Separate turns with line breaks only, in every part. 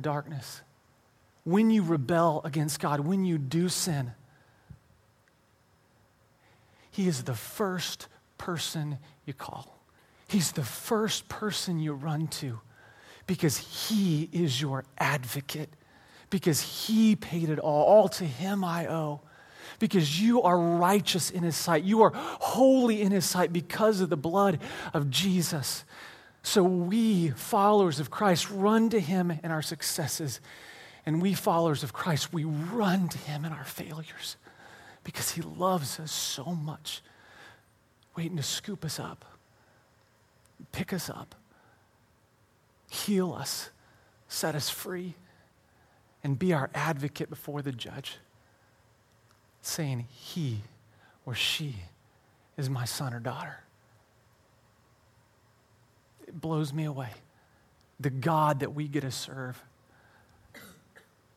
darkness, when you rebel against God, when you do sin, He is the first person you call. He's the first person you run to because He is your advocate, because He paid it all. All to Him I owe. Because you are righteous in His sight. You are holy in His sight because of the blood of Jesus. So we, followers of Christ, run to him in our successes. And we, followers of Christ, we run to him in our failures because he loves us so much, waiting to scoop us up, pick us up, heal us, set us free, and be our advocate before the judge, saying, He or she is my son or daughter blows me away. The God that we get to serve.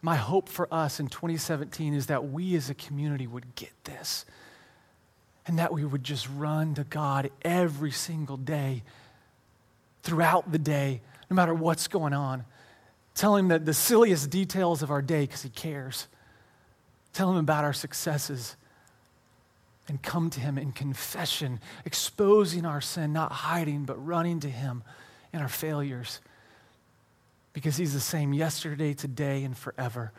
My hope for us in 2017 is that we as a community would get this and that we would just run to God every single day, throughout the day, no matter what's going on. Tell Him that the silliest details of our day because He cares. Tell Him about our successes and come to Him in confession, exposing our sin, not hiding, but running to Him in our failures. Because He's the same yesterday, today, and forever.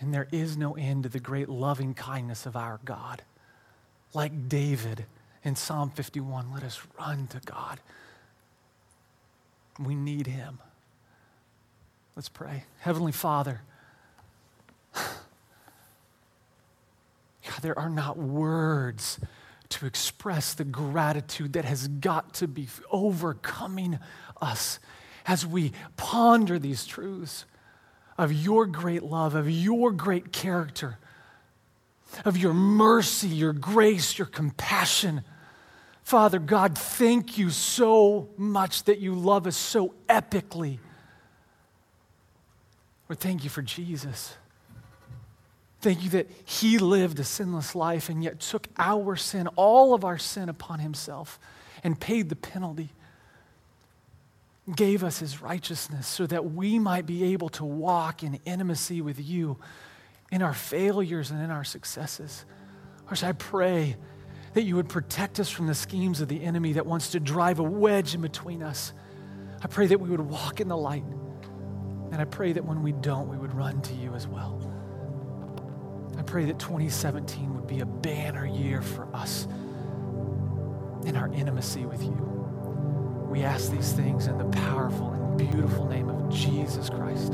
And there is no end to the great loving kindness of our God. Like David in Psalm 51, let us run to God. We need Him. Let's pray. Heavenly Father, there are not words to express the gratitude that has got to be overcoming us as we ponder these truths of your great love, of your great character, of your mercy, your grace, your compassion. Father God, thank you so much that you love us so epically. Lord, thank you for Jesus. Thank you that He lived a sinless life and yet took our sin, all of our sin, upon Himself and paid the penalty. Gave us His righteousness so that we might be able to walk in intimacy with you in our failures and in our successes. Lord, I pray that you would protect us from the schemes of the enemy that wants to drive a wedge in between us. I pray that we would walk in the light. And I pray that when we don't, we would run to you as well. I pray that 2017 would be a banner year for us in our intimacy with you. We ask these things in the powerful and beautiful name of Jesus Christ.